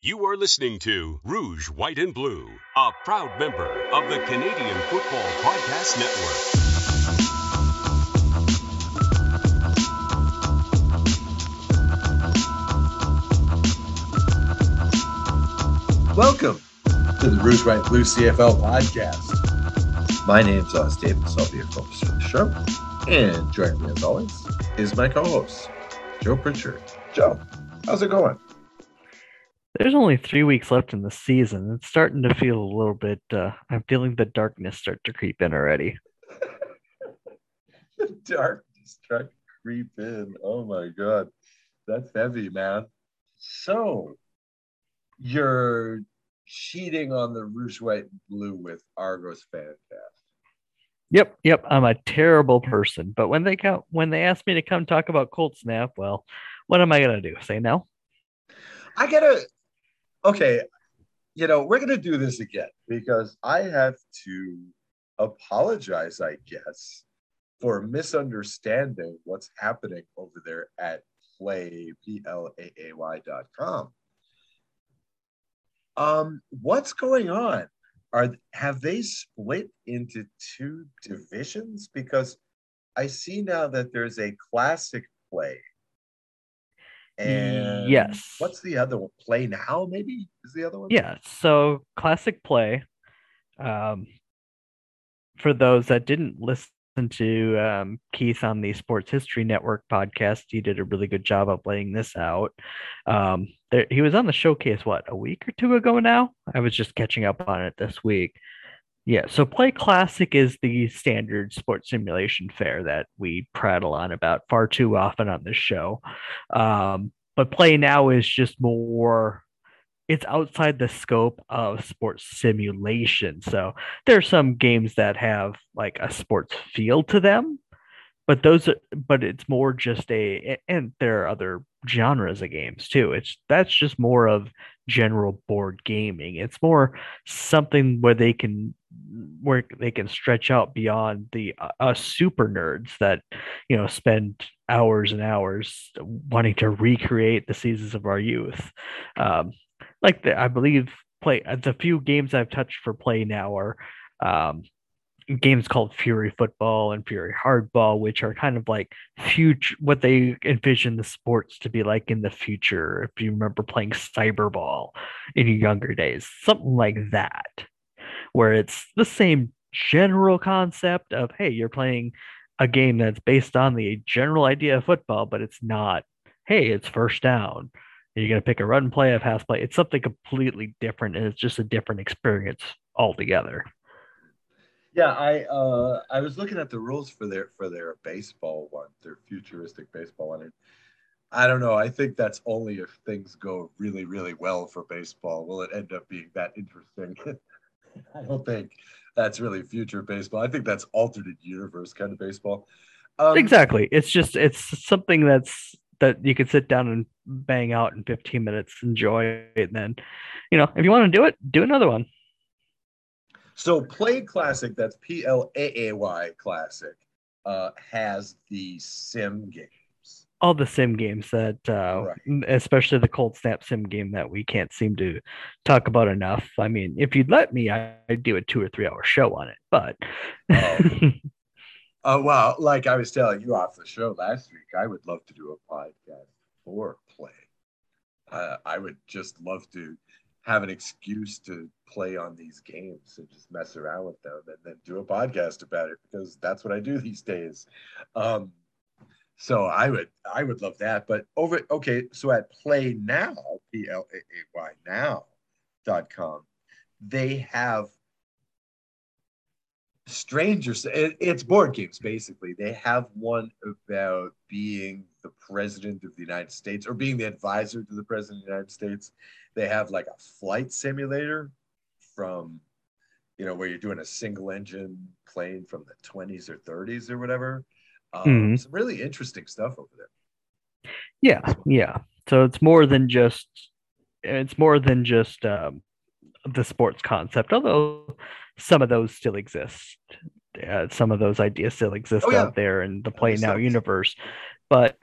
You are listening to Rouge, White, and Blue, a proud member of the Canadian Football Podcast Network. Welcome to the Rouge White Blue CFL podcast. My name's Os Davis. I'll be your host for the show. And joining me as always is my co-host, Joe Pritchard. Joe, how's it going? There's only three weeks left in the season. It's starting to feel a little bit. Uh, I'm feeling the darkness start to creep in already. the darkness start to creep in. Oh my god. That's heavy, man. So you're cheating on the Rouge White and Blue with Argos Fancast. Yep, yep. I'm a terrible person, but when they come, when they ask me to come talk about Cold Snap, well, what am I gonna do? Say no? I gotta. Okay, you know we're gonna do this again because I have to apologize, I guess, for misunderstanding what's happening over there at Plaay dot com. Um, what's going on? Are have they split into two divisions? Because I see now that there's a classic play. And yes. What's the other one? Play now, maybe is the other one. Yeah. So classic play. Um, for those that didn't listen to um, Keith on the Sports History Network podcast, he did a really good job of laying this out. Um, there, he was on the showcase what a week or two ago now. I was just catching up on it this week. Yeah, so Plaay Classic is the standard sports simulation fair that we prattle on about far too often on this show. Um, but Plaay Now is just more it's outside the scope of sports simulation. So there are some games that have like a sports feel to them, but those but it's more just a and there are other genres of games too. It's that's just more of general board gaming. It's more something where they can where they can stretch out beyond the uh, super nerds that you know spend hours and hours wanting to recreate the seasons of our youth. Um, like the, I believe play the few games I've touched for play now are um, games called Fury Football and Fury Hardball, which are kind of like future what they envision the sports to be like in the future. If you remember playing Cyberball in your younger days, something like that, where it's the same general concept of hey, you're playing a game that's based on the general idea of football, but it's not. Hey, it's first down you're going to pick a run play, a pass play. It's something completely different, and it's just a different experience altogether. Yeah, I uh, I was looking at the rules for their for their baseball one, their futuristic baseball one. And I don't know. I think that's only if things go really, really well for baseball. Will it end up being that interesting? I don't think that's really future baseball. I think that's alternate universe kind of baseball. Um, exactly. It's just it's something that's that you could sit down and bang out in 15 minutes, enjoy it, and then, you know, if you want to do it, do another one. So Plaay Classic, that's P L A A Y Classic, uh, has the sim games. All the sim games that, uh, right. especially the Cold Snap sim game that we can't seem to talk about enough. I mean, if you'd let me, I'd do a two or three hour show on it, but. oh. Uh, well, like I was telling you off the show last week, I would love to do a podcast for play. Uh, I would just love to have an excuse to play on these games and just mess around with them and then do a podcast about it because that's what I do these days. Um, so I would I would love that. But over okay, so at play now, P L A A Y now dot com, they have strangers it, it's board games basically. They have one about being the president of the united states or being the advisor to the president of the united states. They have like a flight simulator from you know where you're doing a single engine plane from the 20s or 30s or whatever. Um, mm-hmm. some really interesting stuff over there. Yeah yeah. So it's more than just it's more than just um, the sports concept although some of those still exist. Uh, some of those ideas still exist oh, yeah. out there in the Plaay Now universe, but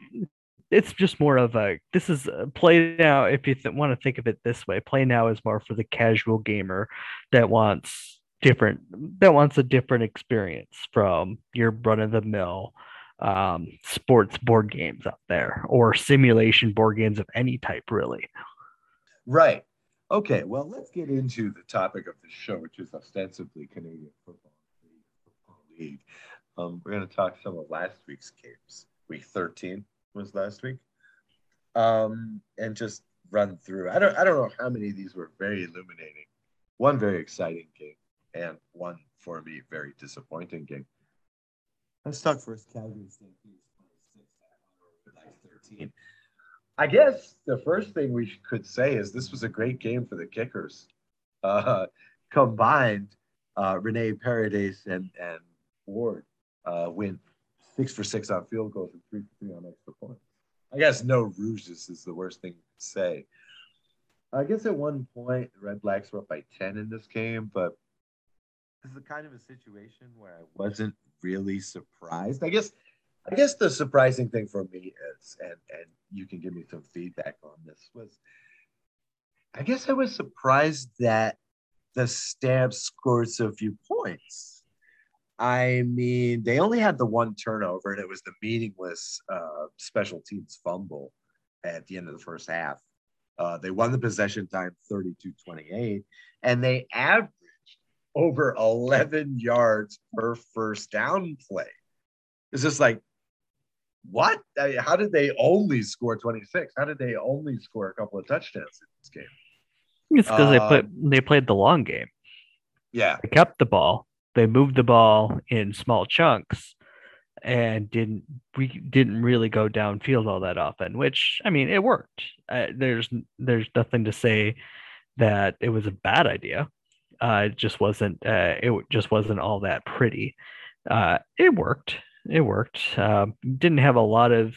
it's just more of a this is play now if you th- want to think of it this way play now is more for the casual gamer that wants different that wants a different experience from your run of the mill um, sports board games out there or simulation board games of any type really right okay well let's get into the topic of the show which is ostensibly canadian football league um, we're going to talk some of last week's games week 13 was last week, um, and just run through. I don't I don't know how many of these were very illuminating. One very exciting game, and one for me very disappointing game. Let's talk first. Calgary Stampede 26 like 13. I guess the first thing we could say is this was a great game for the kickers. Uh, combined, uh, Rene Paredes and, and Ward uh, went six for six on field goals and three for three on extra points. I guess no rouges is the worst thing to say. I guess at one point the Red Blacks were up by 10 in this game, but this is the kind of a situation where I wasn't really surprised. I guess I guess the surprising thing for me is, and and you can give me some feedback on this, was I guess I was surprised that the Stamps scored so few points. I mean, they only had the one turnover, and it was the meaningless uh, special teams fumble at the end of the first half. Uh, they won the possession time 32 28, and they averaged over 11 yards per first down play. It's just like, what? I mean, how did they only score 26? How did they only score a couple of touchdowns in this game? It's because uh, they played they played the long game. Yeah, they kept the ball they moved the ball in small chunks and didn't we didn't really go downfield all that often which i mean it worked uh, there's there's nothing to say that it was a bad idea uh, it just wasn't uh, it just wasn't all that pretty uh, it worked it worked uh, didn't have a lot of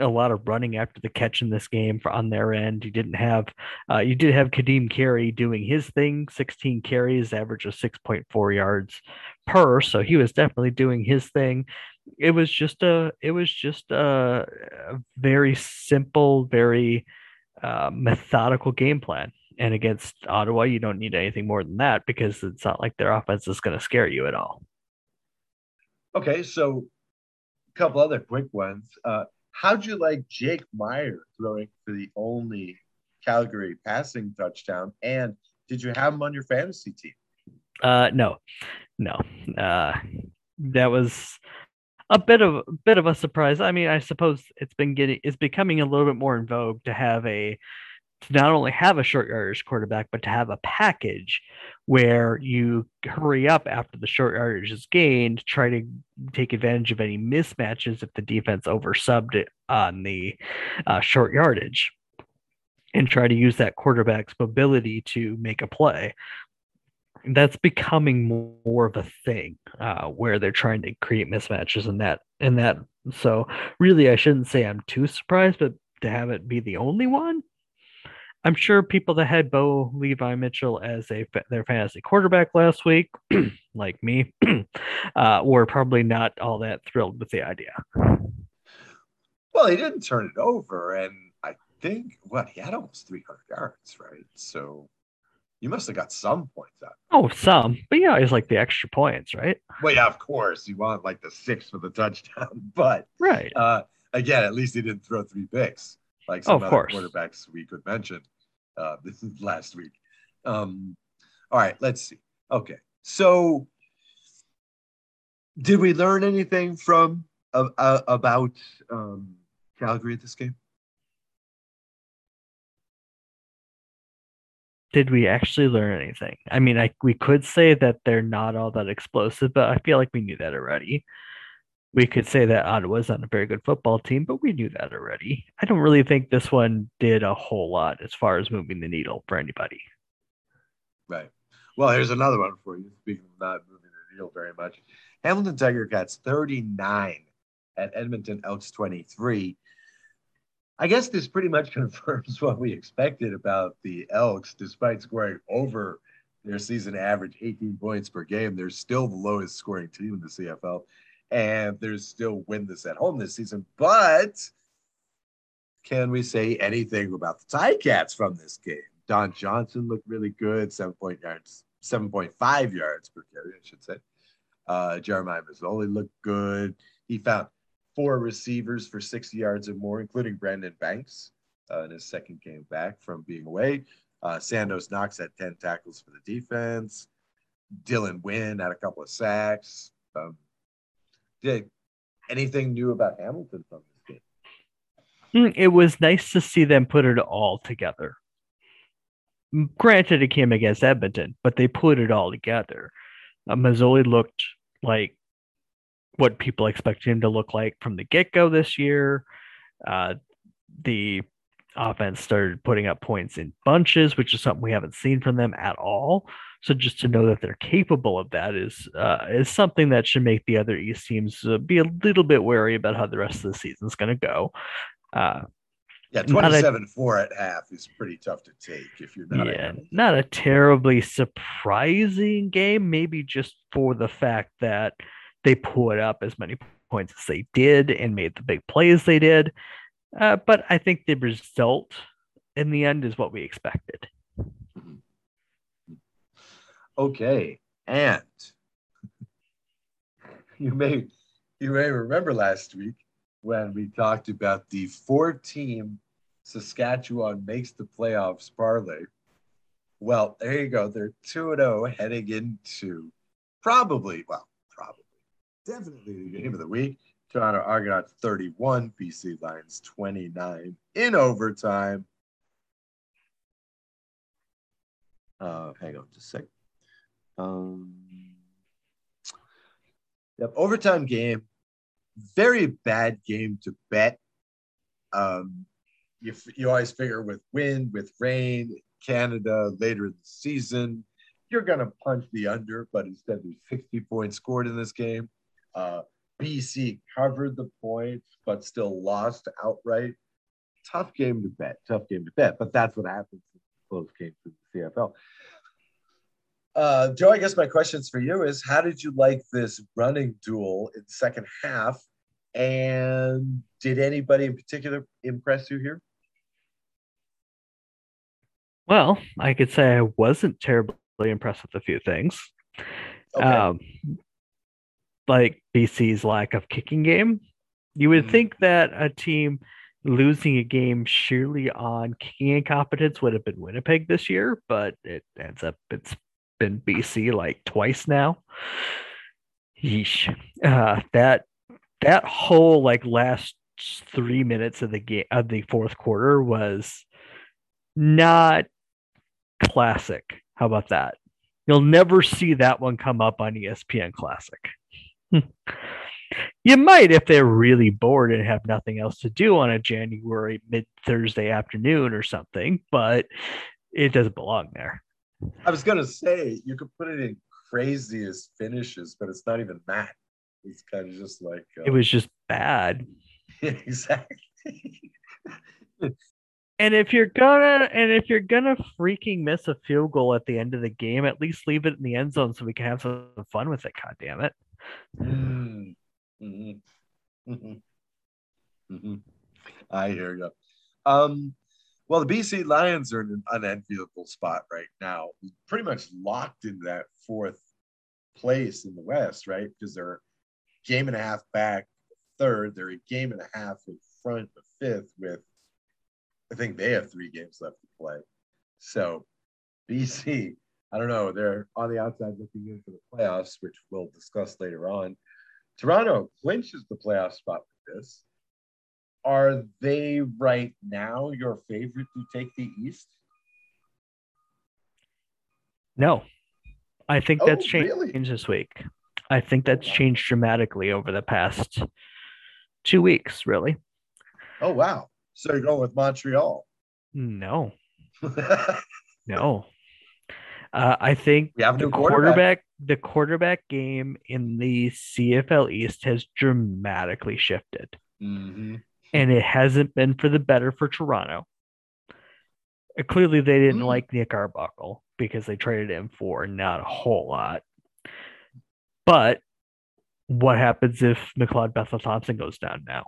a lot of running after the catch in this game on their end. You didn't have, uh, you did have Kadeem Carey doing his thing, 16 carries, average of 6.4 yards per. So he was definitely doing his thing. It was just a, it was just a, a very simple, very uh, methodical game plan. And against Ottawa, you don't need anything more than that because it's not like their offense is going to scare you at all. Okay, so a couple other quick ones. Uh, How'd you like Jake Maier throwing for the only Calgary passing touchdown? And did you have him on your fantasy team? Uh, no, no. Uh, that was a bit of a bit of a surprise. I mean, I suppose it's been getting it's becoming a little bit more in vogue to have a to not only have a short yardage quarterback, but to have a package where you hurry up after the short yardage is gained, try to take advantage of any mismatches if the defense oversubbed it on the uh, short yardage, and try to use that quarterback's mobility to make a play. That's becoming more of a thing uh, where they're trying to create mismatches in that in that. So really, I shouldn't say I'm too surprised, but to have it be the only one, I'm sure people that had Bo Levi Mitchell as a their fantasy quarterback last week, like me, uh, were probably not all that thrilled with the idea. Well, he didn't turn it over, and I think what he had almost 300 yards, right? So you must have got some points out. Oh, some, but yeah, it's like the extra points, right? Well, yeah, of course, you want like the six for the touchdown, but right. Uh, again, at least he didn't throw three picks like some oh, other course. quarterbacks we could mention. Uh, this is last week. Um, all right, let's see. Okay, so did we learn anything from uh, uh, about um, Calgary at this game? Did we actually learn anything? I mean, I we could say that they're not all that explosive, but I feel like we knew that already we could say that Ottawa's not a very good football team, but we knew that already. I don't really think this one did a whole lot as far as moving the needle for anybody. Right. Well, here's another one for you. Speaking of not moving the needle very much, Hamilton Tiger Cats 39 at Edmonton Elks 23. I guess this pretty much confirms what we expected about the Elks, despite scoring over their season average 18 points per game. They're still the lowest scoring team in the CFL and there's still win this at home this season. But can we say anything about the Ticats from this game? Don Johnson looked really good, seven point yards, seven point five yards per carry, I should say. Uh, Jeremiah Masoli looked good. He found four receivers for 60 yards or more, including Brandon Banks uh, in his second game back from being away. Uh, Santos-Knox had 10 tackles for the defense. Dylan Wynn had a couple of sacks. Um, did anything new about Hamilton from this game? Mm, it was nice to see them put it all together. Granted, it came against Edmonton, but they put it all together. Uh, Masoli looked like what people expected him to look like from the get go this year. Uh, the offense started putting up points in bunches, which is something we haven't seen from them at all. So just to know that they're capable of that is uh, is something that should make the other East teams uh, be a little bit wary about how the rest of the season is going to go. Uh, yeah, 27 4 at half is pretty tough to take if you're not. Yeah, not a terribly surprising game, maybe just for the fact that they put up as many points as they did and made the big plays they did. Uh, but I think the result in the end is what we expected. Okay, and you may you may remember last week when we talked about the four team Saskatchewan makes the playoffs parlay. Well, there you go. They're 2 0 heading into probably, well, probably, definitely the game of the week. Toronto Argonauts 31, BC Lions 29 in overtime. Uh, hang on just a sec. Um, yep, overtime game. Very bad game to bet. Um, you, you always figure with wind, with rain, Canada later in the season, you're going to punch the under, but instead there's 60 points scored in this game. Uh, BC covered the points, but still lost outright. Tough game to bet, tough game to bet, but that's what happens in close games in the CFL. Uh, Joe, I guess my questions for you is how did you like this running duel in the second half? And did anybody in particular impress you here? Well, I could say I wasn't terribly impressed with a few things. Okay. Um, like BC's lack of kicking game. You would mm think that a team losing a game surely on kicking incompetence would have been Winnipeg this year, but it ends up it's been BC like twice now. Yeesh. Uh, that that whole like last three minutes of the game of the fourth quarter was not Classic. How about that? You'll never see that one come up on ESPN Classic. you might if they're really bored and have nothing else to do on a January mid Thursday afternoon or something, but it doesn't belong there. I was gonna say you could put it in craziest finishes, but it's not even that. It's kind of just like uh, it was just bad. exactly. And if you're gonna and if you're gonna freaking miss a field goal at the end of the game, at least leave it in the end zone so we can have some fun with it. God damn it! Mm-hmm. Mm-hmm. Mm-hmm. I hear you. Um, well, the BC Lions are in an unenviable spot right now, pretty much locked into that fourth place in the West, right? Because they're game and a half back third. They're a game and a half in front of fifth with I think they have three games left to play. So BC, I don't know, they're on the outside looking in for the playoffs, which we'll discuss later on. Toronto clinches the playoff spot with this. Are they right now your favorite to take the East? No. I think oh, that's changed really? this week. I think that's changed dramatically over the past two weeks, really. Oh wow. So you're going with Montreal? No. no. Uh, I think we the quarterback. quarterback. the quarterback game in the CFL East has dramatically shifted. Mm-hmm. And it hasn't been for the better for Toronto. Uh, clearly, they didn't mm-hmm. like Nick Arbuckle because they traded him for not a whole lot. But what happens if McLeod Bethel Thompson goes down now?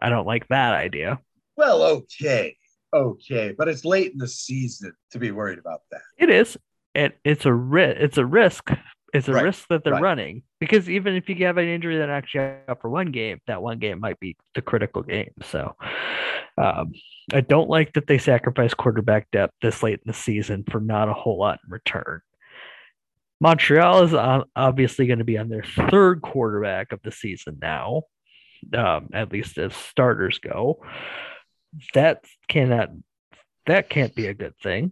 I don't like that idea. Well, okay, okay, but it's late in the season to be worried about that. It is. And it's a ri- it's a risk. It's a Right, risk that they're right. running because even if you have an injury that actually out for one game, that one game might be the critical game. So um, I don't like that they sacrifice quarterback depth this late in the season for not a whole lot in return. Montreal is obviously going to be on their third quarterback of the season now, um, at least as starters go. That cannot, that can't be a good thing.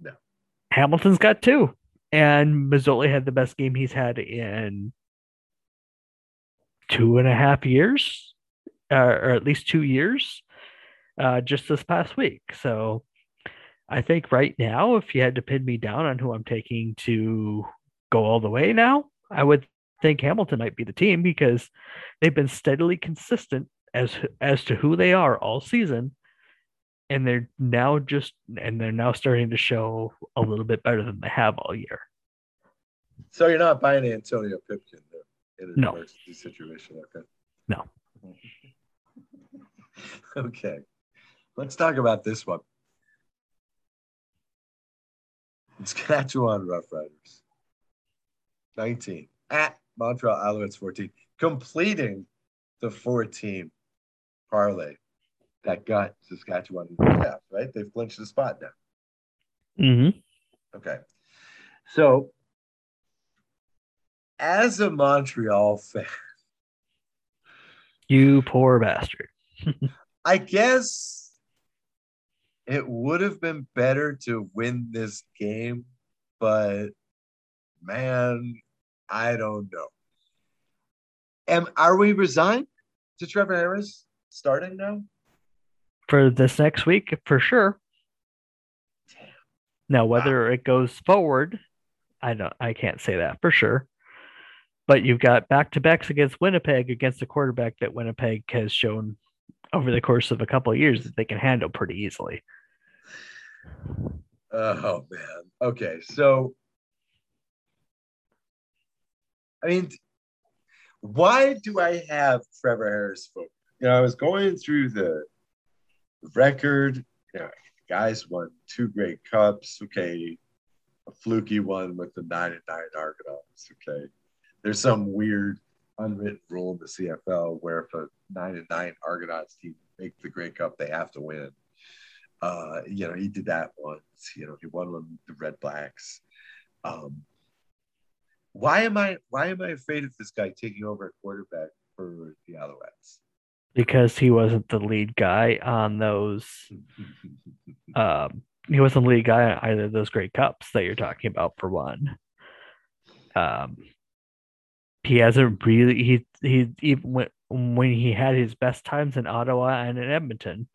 No. Hamilton's got two, and Masoli had the best game he's had in two and a half years, uh, or at least two years, uh, just this past week. So I think right now, if you had to pin me down on who I'm taking to go all the way now, I would think Hamilton might be the team because they've been steadily consistent as as to who they are all season. And they're now just and they're now starting to show a little bit better than they have all year. So you're not buying Antonio Pipkin in an No. emergency situation. Okay. No. okay. Let's talk about this one. Saskatchewan Roughriders. 19 at Montreal Alouettes 14, completing the four team parlay that got Saskatchewan in the playoffs, right? They've clinched the spot now. Mm-hmm. Okay. So, as a Montreal fan, You poor bastard. I guess it would have been better to win this game, but man, I don't know. Am are we resigned to Trevor Harris starting now? For this next week, for sure. Now, whether it goes forward, I don't I can't say that for sure. But you've got back to backs against Winnipeg against a quarterback that Winnipeg has shown over the course of a couple of years that they can handle pretty easily. Oh man. Okay, so I mean, why do I have Trevor Harris vote? You know, I was going through the record. Know, guys won two Grey Cups. Okay, a fluky one with the nine and nine Argonauts. Okay, there's some weird unwritten rule in the CFL where if a nine and nine Argonauts team make the Grey Cup, they have to win. Uh, you know, he did that once. You know, he won with the Red Blacks. Um, why am I why am I afraid of this guy taking over at quarterback for the Alouettes? Because he wasn't the lead guy on those um he wasn't the lead guy on either of those Grey Cups that you're talking about for one. Um he hasn't really he he even when when he had his best times in Ottawa and in Edmonton,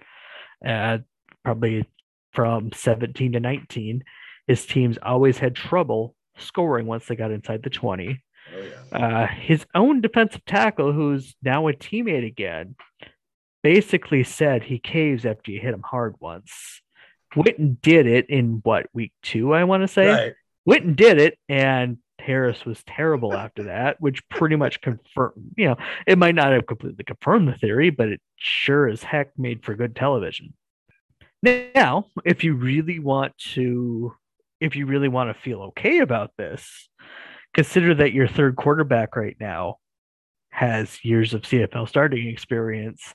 uh probably from 17 to 19, his teams always had trouble scoring once they got inside the 20. Oh yeah. Uh, his own defensive tackle, who's now a teammate again, basically said he caves after you hit him hard once. Witten did it in what week two, I want to say. Right. Witten did it, and Harris was terrible after that, which pretty much confirmed. You know, it might not have completely confirmed the theory, but it sure as heck made for good television. Now, if you really want to, if you really want to feel okay about this, consider that your third quarterback right now has years of CFL starting experience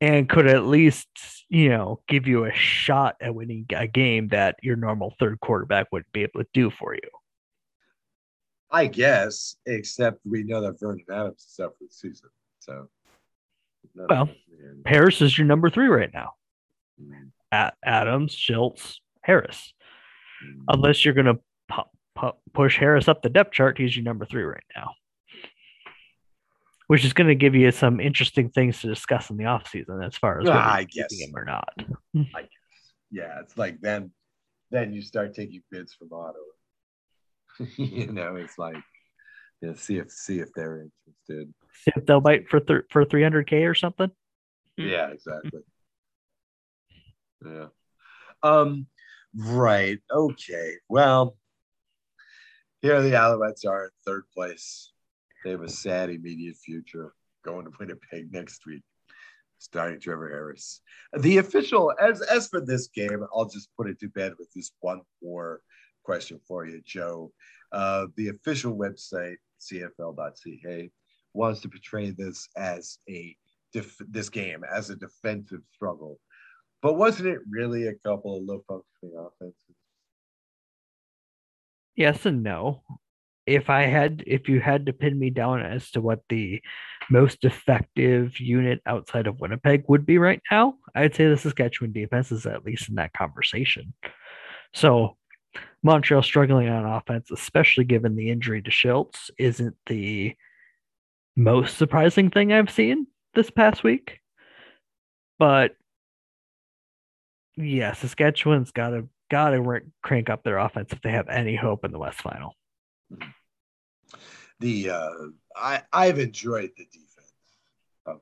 and could at least, you know, give you a shot at winning a game that your normal third quarterback wouldn't be able to do for you. I guess, except we know that Vernon Adams is out for the season. So Well, Harris is your number three right now. Mm, At Adams, Schultz, Harris. mm. Unless you're going to pu- pu- push Harris up the depth chart, he's your number three right now. Which is going to give you some interesting things to discuss in the offseason as far as whether Ah, I guess. him or not. I guess. yeah, it's like then then you start taking bids from Ottawa. you know, it's like you know, see if see if they're interested. See if they'll bite for thir- for 300k or something. Yeah, exactly. Yeah. Um, right. Okay. Well, here the Alouettes are in third place. They have a sad immediate future going to Winnipeg next week. starring Trevor Harris. The official, as as for this game, I'll just put it to bed with this one more question for you, Joe. Uh, the official website, CFL.ca, wants to portray this as a def- this game as a defensive struggle. But wasn't it really a couple of low functioning offenses? Yes and no. If I had, if you had to pin me down as to what the most effective unit outside of Winnipeg would be right now, I'd say the Saskatchewan defense is at least in that conversation. So Montreal struggling on offense, especially given the injury to Schultz, isn't the most surprising thing I've seen this past week. But yeah, Saskatchewan's got to got to crank up their offense if they have any hope in the West Final. The uh, I I've enjoyed the defense of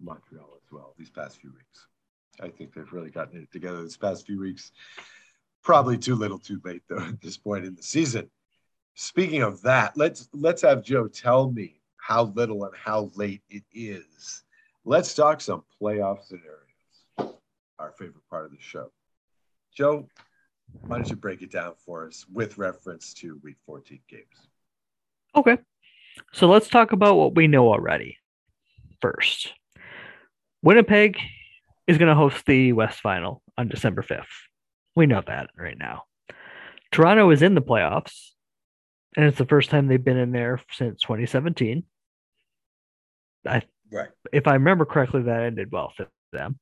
Montreal as well these past few weeks. I think they've really gotten it together these past few weeks. Probably too little, too late though at this point in the season. Speaking of that, let's let's have Joe tell me how little and how late it is. Let's talk some playoff scenarios. Our favorite part of the show. Joe, why don't you break it down for us with reference to week 14 games? Okay. So let's talk about what we know already first. Winnipeg is going to host the West Final on December 5th. We know that right now. Toronto is in the playoffs, and it's the first time they've been in there since 2017. I, right. If I remember correctly, that ended well for them.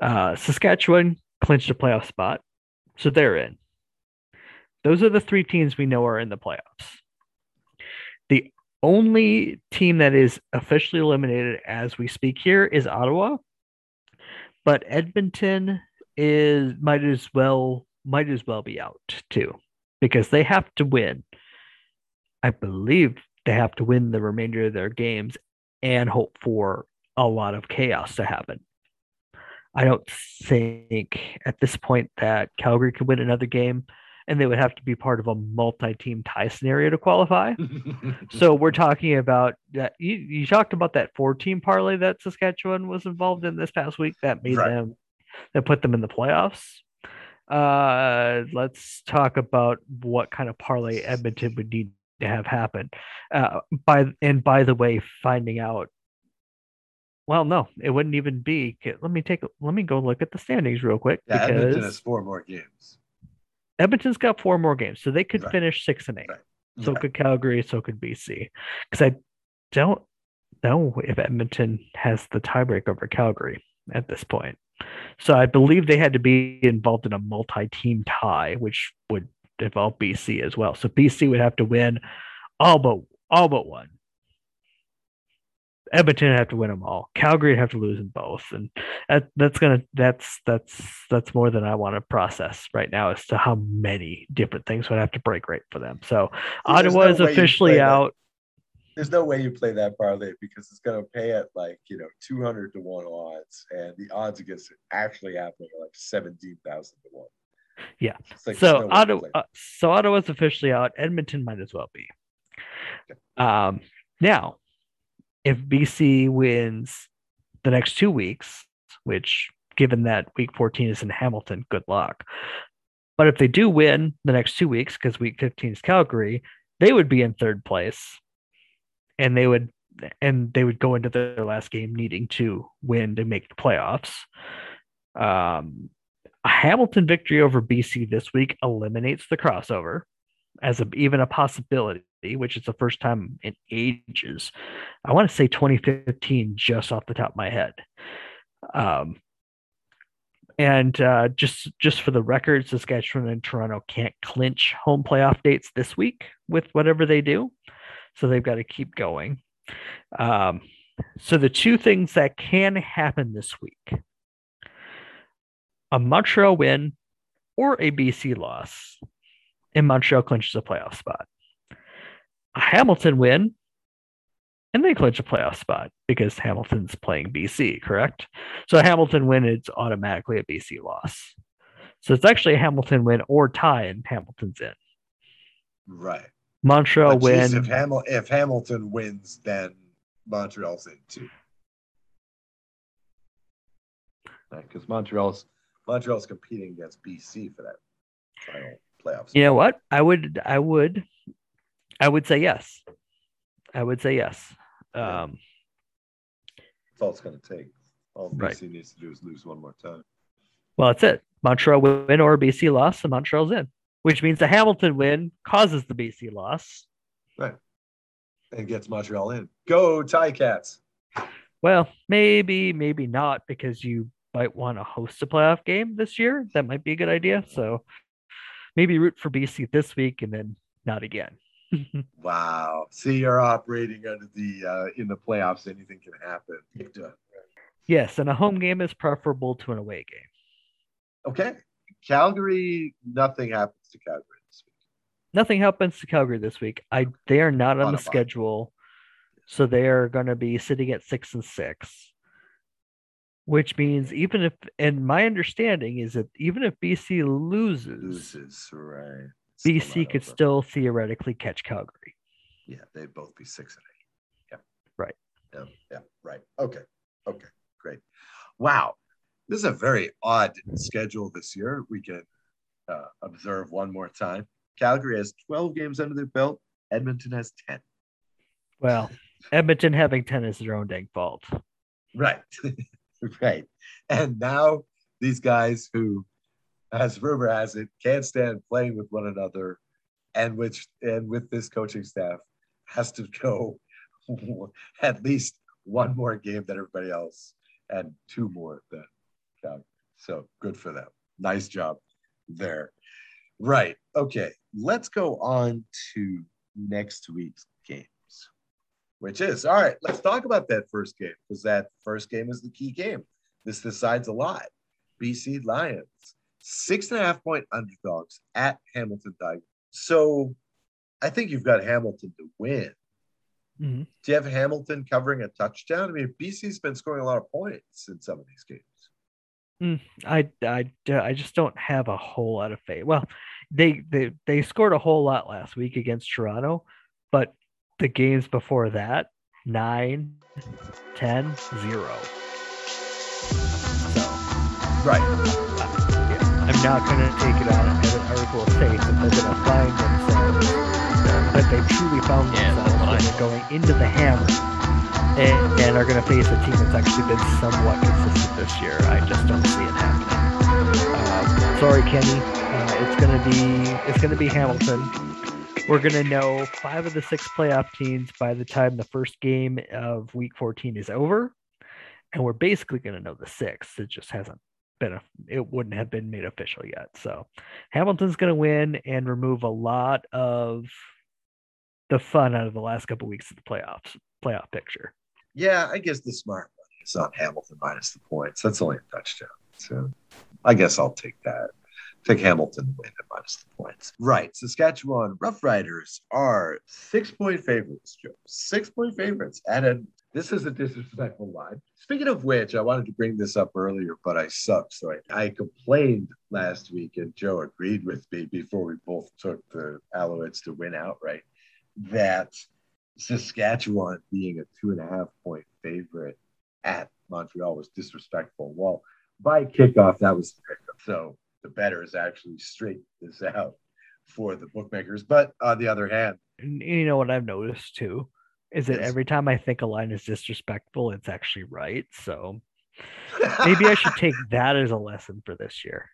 Uh, Saskatchewan clinched a playoff spot. So they're in. Those are the three teams we know are in the playoffs. The only team that is officially eliminated as we speak here is Ottawa, but Edmonton is might as well might as well be out too because they have to win. I believe they have to win the remainder of their games and hope for a lot of chaos to happen. I don't think at this point that Calgary could win another game and they would have to be part of a multi-team tie scenario to qualify. so we're talking about that. You, you talked about that four-team parlay that Saskatchewan was involved in this past week that made right. them that put them in the playoffs. Uh, let's talk about what kind of parlay Edmonton would need to have happen. Uh, by and by the way, finding out well, no, it wouldn't even be. Let me take. Let me go look at the standings real quick. Yeah, because Edmonton has four more games. Edmonton's got four more games, so they could right. finish six and eight. Right. So right. could Calgary. So could BC. Because I don't know if Edmonton has the tiebreak over Calgary at this point. So I believe they had to be involved in a multi-team tie, which would involve BC as well. So BC would have to win all but all but one. Edmonton have to win them all. Calgary have to lose them both, and that, that's gonna that's that's that's more than I want to process right now as to how many different things would have to break right for them. So Ottawa no is officially out. That. There's no way you play that parlay because it's gonna pay at like you know 200 to one odds, and the odds against it actually happening are like 17,000 to one. Yeah. Like so no Ottawa, uh, so Ottawa's officially out. Edmonton might as well be. Okay. Um, now if BC wins the next two weeks, which given that week 14 is in Hamilton, good luck. But if they do win the next two weeks, because week 15 is Calgary, they would be in third place. And they would and they would go into their last game needing to win to make the playoffs. Um, a Hamilton victory over BC this week eliminates the crossover as a, even a possibility which is the first time in ages. I want to say 2015, just off the top of my head. Um, and uh, just just for the record, Saskatchewan and Toronto can't clinch home playoff dates this week with whatever they do, so they've got to keep going. Um, so the two things that can happen this week: a Montreal win or a BC loss, and Montreal clinches a playoff spot a Hamilton win, and they clinch a playoff spot because Hamilton's playing BC, correct? So a Hamilton win it's automatically a BC loss. So it's actually a Hamilton win or tie, and Hamilton's in. Right. Montreal but win. Geez, if, Hamil- if Hamilton wins, then Montreal's in too. Right, because Montreal's Montreal's competing against BC for that final playoffs. You know what? I would, I would, I would say yes. I would say yes. Um, That's all it's going to take. All BC Right. needs to do is lose one more time. well, that's it. Montreal win or BC loss, and Montreal's in, which means the Hamilton win causes the BC loss. Right. And gets Montreal in. Go Ticats. Well, maybe, maybe not, because you might want to host a playoff game this year. That might be a good idea. So maybe root for BC this week and then not again. Wow. See, you're operating under the uh, in the playoffs. Anything can happen. yes, and a home game is preferable to an away game. Okay. Calgary. Nothing happens to Calgary this week. Nothing happens to Calgary this week. I they are not on On the schedule, so they are going to be sitting at six and six. Which means even if, and my understanding is that even if BC loses, Loses. Right. BC could over. still theoretically catch Calgary. Yeah, they'd both be six and eight. Yeah. Right. Yeah. Yeah. Right. Okay. Okay. Great. Wow. This is a very odd schedule this year. We can uh, observe one more time. Calgary has 12 games under their belt. Edmonton has 10. Well, Edmonton having 10 is their own dang fault. Right. right. And now these guys who, as rumor has it, can't stand playing with one another and which and with this coaching staff has to go at least one more game than everybody else and two more than Calgary. So good for them. Nice job there. Right. Okay. Let's go on to next week's games, which is all right. Let's talk about that first game because that first game is the key game. This decides a lot. BC Lions, six and a half point underdogs at Hamilton Tigers. So I think you've got Hamilton to win. Mhm. Do you have Hamilton covering a touchdown? I mean, BC's been scoring a lot of points in some of these games. I, I, I just don't have a whole lot of faith. Well, they, they, they scored a whole lot last week against Toronto, but the games before that, 9, 10, 0. So Right. I'm not going to take it on as an article of faith that they're going to find themselves, that they truly found Yeah, themselves when they're going into the hammer and, and are going to face a team that's actually been somewhat consistent this year. I just don't see it happening. Um, sorry, Kenny. Uh, it's going to be it's going to be Hamilton. We're going to know five of the six playoff teams by the time the first game of Week 14 is over, and we're basically going to know the six. It just hasn't been a, it wouldn't have been made official yet. So Hamilton's going to win and remove a lot of the fun out of the last couple weeks of the playoffs playoff picture. Yeah, I guess the smart money is on Hamilton minus the points. That's only a touchdown. So I guess I'll take that. Take Hamilton to win at minus the points. Right. Saskatchewan Roughriders are six point favorites, Joe. Six point favorites. And this is a disrespectful line. Speaking of which, I wanted to bring this up earlier, but I sucked. So I, I complained last week, and Joe agreed with me before we both took the Alouettes to win outright that Saskatchewan being a two and a half point favorite at Montreal was disrespectful. Well, by kickoff, that was the pickup. So the betters actually straightened this out for the bookmakers. But on the other hand, you know what I've noticed too is that Yes. every time I think a line is disrespectful, it's actually right. So maybe I should take that as a lesson for this year.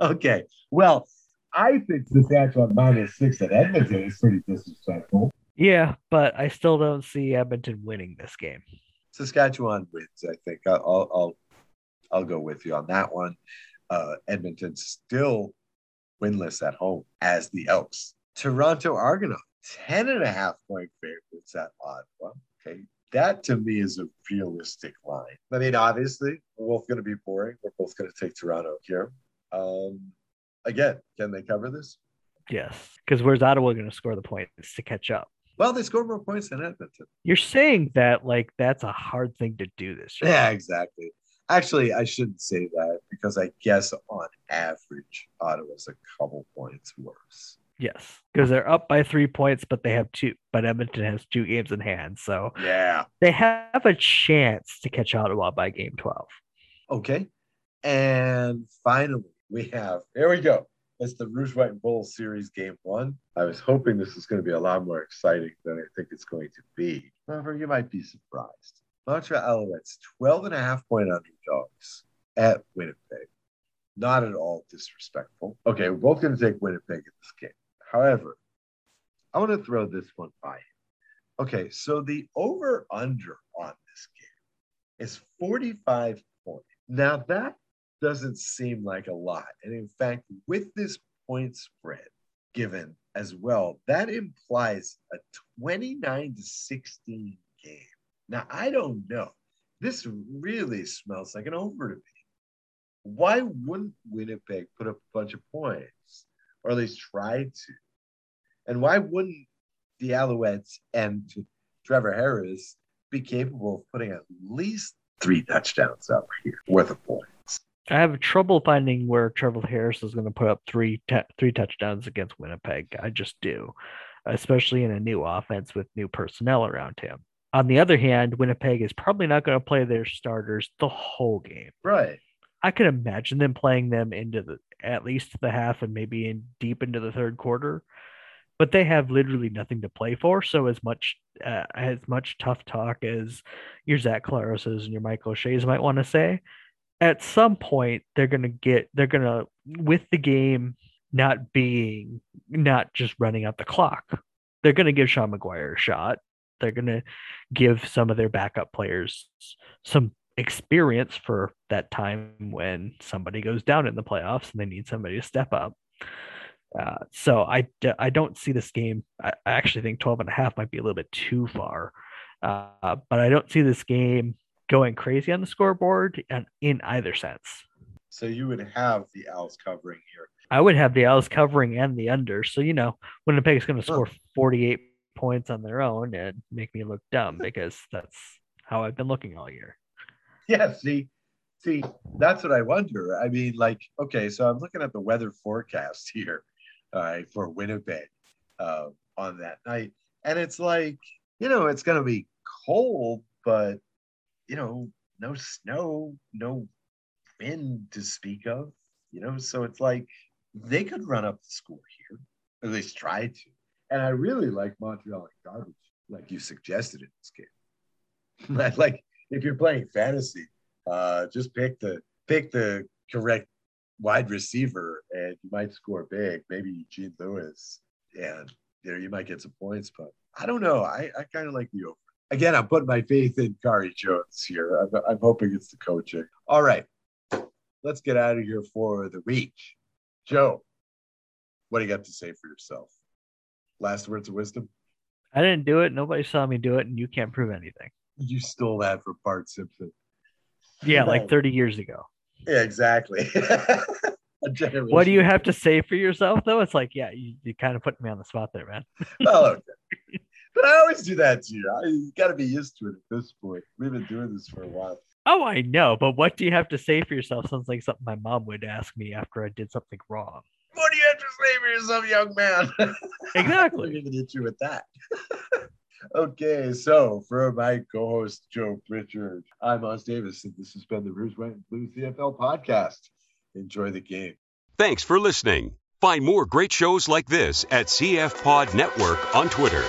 okay. Well, I think Saskatchewan minus six at Edmonton is pretty disrespectful. Yeah, but I still don't see Edmonton winning this game. Saskatchewan wins. I think I'll I'll, I'll go with you on that one. Uh, Edmonton's still winless at home as the Elks. Toronto Argonaut, 10 and a half point favorites at Ottawa. Okay. That to me is a realistic line. I mean, obviously, we're both going to be boring. We're both going to take Toronto here. Um, again, can they cover this? Yes, because where's Ottawa going to score the points to catch up? Well, they scored more points than Edmonton. You're saying that like that's a hard thing to do this year. Yeah, exactly. Actually, I shouldn't say that because I guess on average, Ottawa's a couple points worse. Yes, because they're up by three points, but they have two. But Edmonton has two games in hand, so Yeah. they have a chance to catch Ottawa by game twelve. Okay. And finally, we have here we go. It's the Rouge White and Bull Series Game One. I was hoping this was going to be a lot more exciting than I think it's going to be. However, you might be surprised. Montreal Alouettes, 12 and a half point underdogs at Winnipeg. Not at all disrespectful. Okay, we're both going to take Winnipeg in this game. However, I want to throw this one by you. Okay, so the over under on this game is 45 points. Now, that doesn't seem like a lot. And in fact, with this point spread given as well, that implies a 29 to 16 game. Now, I don't know. This really smells like an over to me. Why wouldn't Winnipeg put up a bunch of points or at least try to? And why wouldn't the Alouettes and Trevor Harris be capable of putting at least three touchdowns up here worth of points? I have trouble finding where Trevor Harris is going to put up three t- three touchdowns against Winnipeg. I just do, especially in a new offense with new personnel around him. On the other hand, Winnipeg is probably not going to play their starters the whole game. Right. I can imagine them playing them into the at least the half and maybe in deep into the third quarter. But they have literally nothing to play for. So as much uh, as much tough talk as your Zach Collaros's and your Michael O'Shea's might want to say, at some point they're gonna get they're gonna with the game not being not just running out the clock. They're gonna give Sean McGuire a shot. They're gonna give some of their backup players some experience for that time when somebody goes down in the playoffs and they need somebody to step up. Uh, so I, I don't see this game. I, I actually think 12 and a half might be a little bit too far. Uh, but I don't see this game going crazy on the scoreboard and in either sense. So you would have the Owls covering here. I would have the Owls covering and the under. So you know, Winnipeg's going to score 48 points on their own and make me look dumb because that's how I've been looking all year. Yeah, see, see, that's what I wonder. I mean, like, okay, so I'm looking at the weather forecast here, all right, for Winnipeg uh, on that night, and it's like, you know, it's going to be cold, but you know, no snow, no wind to speak of, you know, so it's like they could run up the score here, at least try to. And I really like Montreal garbage, like you suggested in this game. like if you're playing fantasy, uh, just pick the pick the correct wide receiver and you might score big. Maybe Gene Lewis, and you know you might get some points. But I don't know. I, I kind of like the over again, I'm putting my faith in Khari Jones here. I'm, I'm hoping it's the coaching. All right, let's get out of here for the week. Joe, what do you got to say for yourself? Last words of wisdom? I didn't do it. Nobody saw me do it, and you can't prove anything. You stole that from Bart Simpson. Yeah, like 30 years ago. Yeah, exactly. what do you have to say for yourself, though? It's like, yeah, you, you kind of put me on the spot there, man. oh, okay. But I always do that to you. I, you got to be used to it at this point. We've been doing this for a while. Oh, I know, but what do you have to say for yourself? Sounds like something my mom would ask me after I did something wrong. What do you have to say for yourself, young man? Exactly. I'm even hit you with that. okay, so for my co-host Joe Pritchard, I'm Os Davis, and this has been the Rouge White and Blue CFL podcast. Enjoy the game. Thanks for listening. Find more great shows like this at CF Pod Network on Twitter.